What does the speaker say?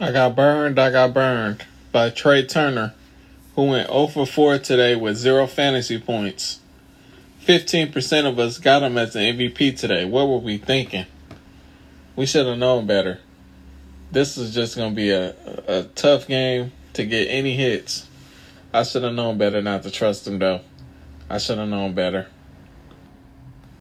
I got burned, I got burned by Trea Turner, who went 0 for 4 today with zero fantasy points. 15% of us got him as an MVP today. What were we thinking? We should have known better. This is just going to be a, a tough game to get any hits. I should have known better not to trust him, though. I should have known better.